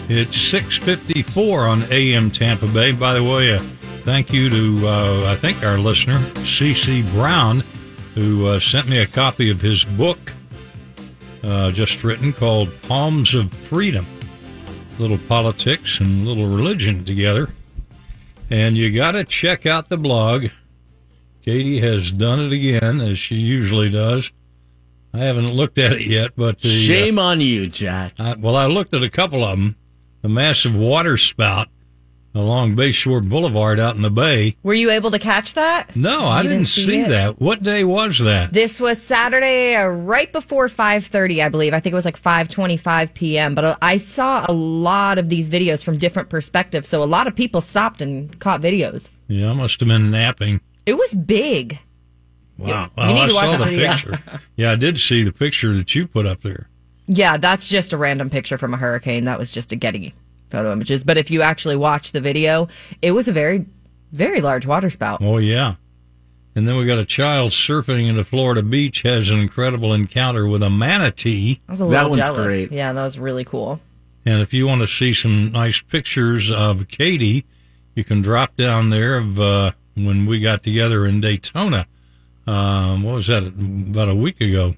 It's 654 on AM Tampa Bay. By the way, uh, thank you to, uh, I think, our listener, C.C. Brown, who uh, sent me a copy of his book uh, just written called Palms of Freedom. Little politics and little religion together. And you got to check out the blog. Katie has done it again, as she usually does. I haven't looked at it yet, but the, uh, Shame on you, Jack. I, well, I looked at a couple of them. The massive water spout along Bayshore Boulevard out in the bay. Were you able to catch that? No, I You didn't, see, that. What day was that? This was Saturday, uh, right before 5:30, I believe. I think it was like 5:25 p.m. But uh, I saw a lot of these videos from different perspectives, so a lot of people stopped and caught videos. Yeah, I must have been napping. It was big. Wow. You- well, you need I to watch saw the the video. picture. yeah, I did see the picture that you put up there. Yeah, that's just a random picture from a hurricane. That was just a Getty photo images. But if you actually watch the video, it was a very, very large water spout. Oh, yeah. And then we got a child surfing in the Florida beach has an incredible encounter with a manatee. I was a That little one's jealous. great. Yeah, that was really cool. And if you want to see some nice pictures of Katie, you can drop down there of uh, when we got together in Daytona. Um, what was that? About a week ago.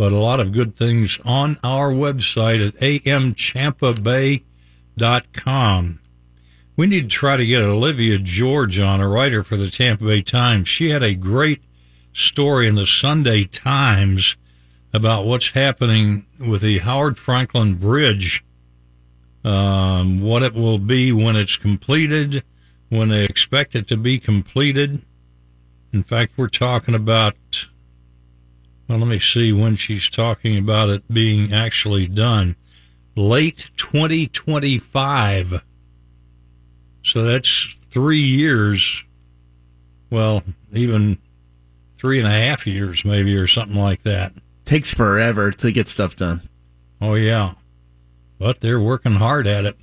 But a lot of good things on our website at amtampabay.com. We need to try to get Olivia George on, a writer for the Tampa Bay Times. She had a great story in the Sunday Times about what's happening with the Howard Frankland Bridge, um, what it will be when it's completed, when they expect it to be completed. In fact, we're talking about, well, let me see when she's talking about it being actually done. Late 2025. So that's three years. Well, even three and a half years, maybe, or something like that. Takes forever to get stuff done. Oh yeah, but they're working hard at it.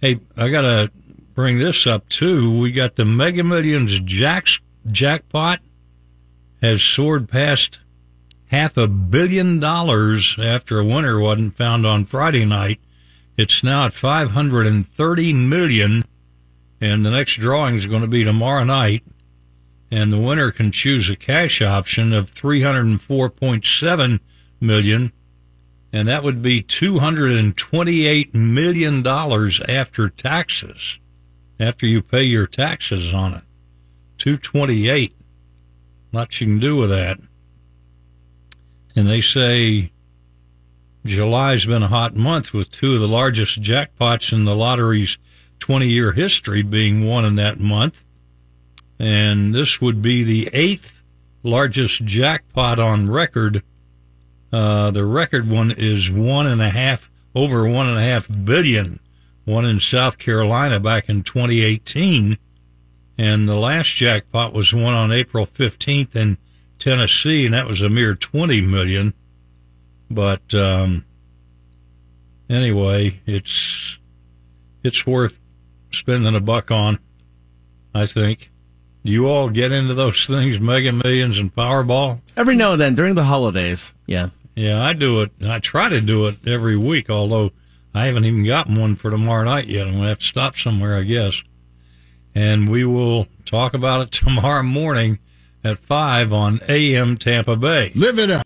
Hey, I gotta bring this up too. We got the Mega Millions jacks, jackpot has soared past half a billion dollars after a winner wasn't found on Friday night. It's now at 530 million, and the next drawing is going to be tomorrow night. And the winner can choose a cash option of 304.7 million and that would be $228 million after taxes, after you pay your taxes on it. 228. Much you can do with that. And they say July's been a hot month with two of the largest jackpots in the lottery's 20 year history being won in that month. and this would be the eighth largest jackpot on record. Uh, the record one is one and a half, over one and a half billion. One in South Carolina back in 2018. And the last jackpot was one on April 15th in Tennessee, and that was a mere 20 million. But, um, anyway, it's, it's worth spending a buck on, I think. Do you all get into those things, Mega Millions and Powerball? Every now and then during the holidays. Yeah. Yeah, I do it. I try to do it every week, although I haven't even gotten one for tomorrow night yet. I'm going to have to stop somewhere, I guess. And we will talk about it tomorrow morning at 5 on AM Tampa Bay. Live it up.